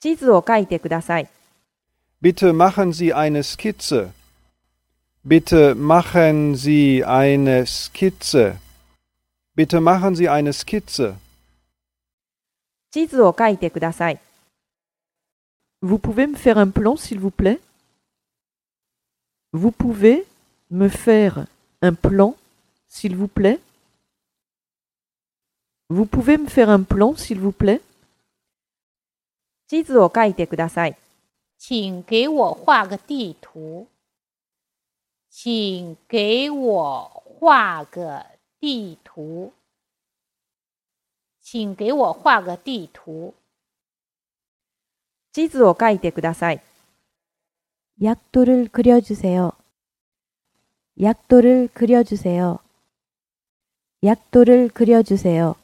地図を書いてください。 Bitte machen Sie eine Skizze. Bitte machen Sie eine Skizze. Bitte machen Sie eine Skizze. 地図を書いてください。 Vous pouvez me faire un plan, s'il vous plaît Vous pouvez me faire un plan, s'il vous plaît Vous pouvez me faire un plan, s'il vous plaît 地図を書いてください。请给我画个地图。请给我画个地图。请给我画个地图。地図を書いてください。 약도를 그려주세요. 약도를 그려주세요. 약도를 그려주세요.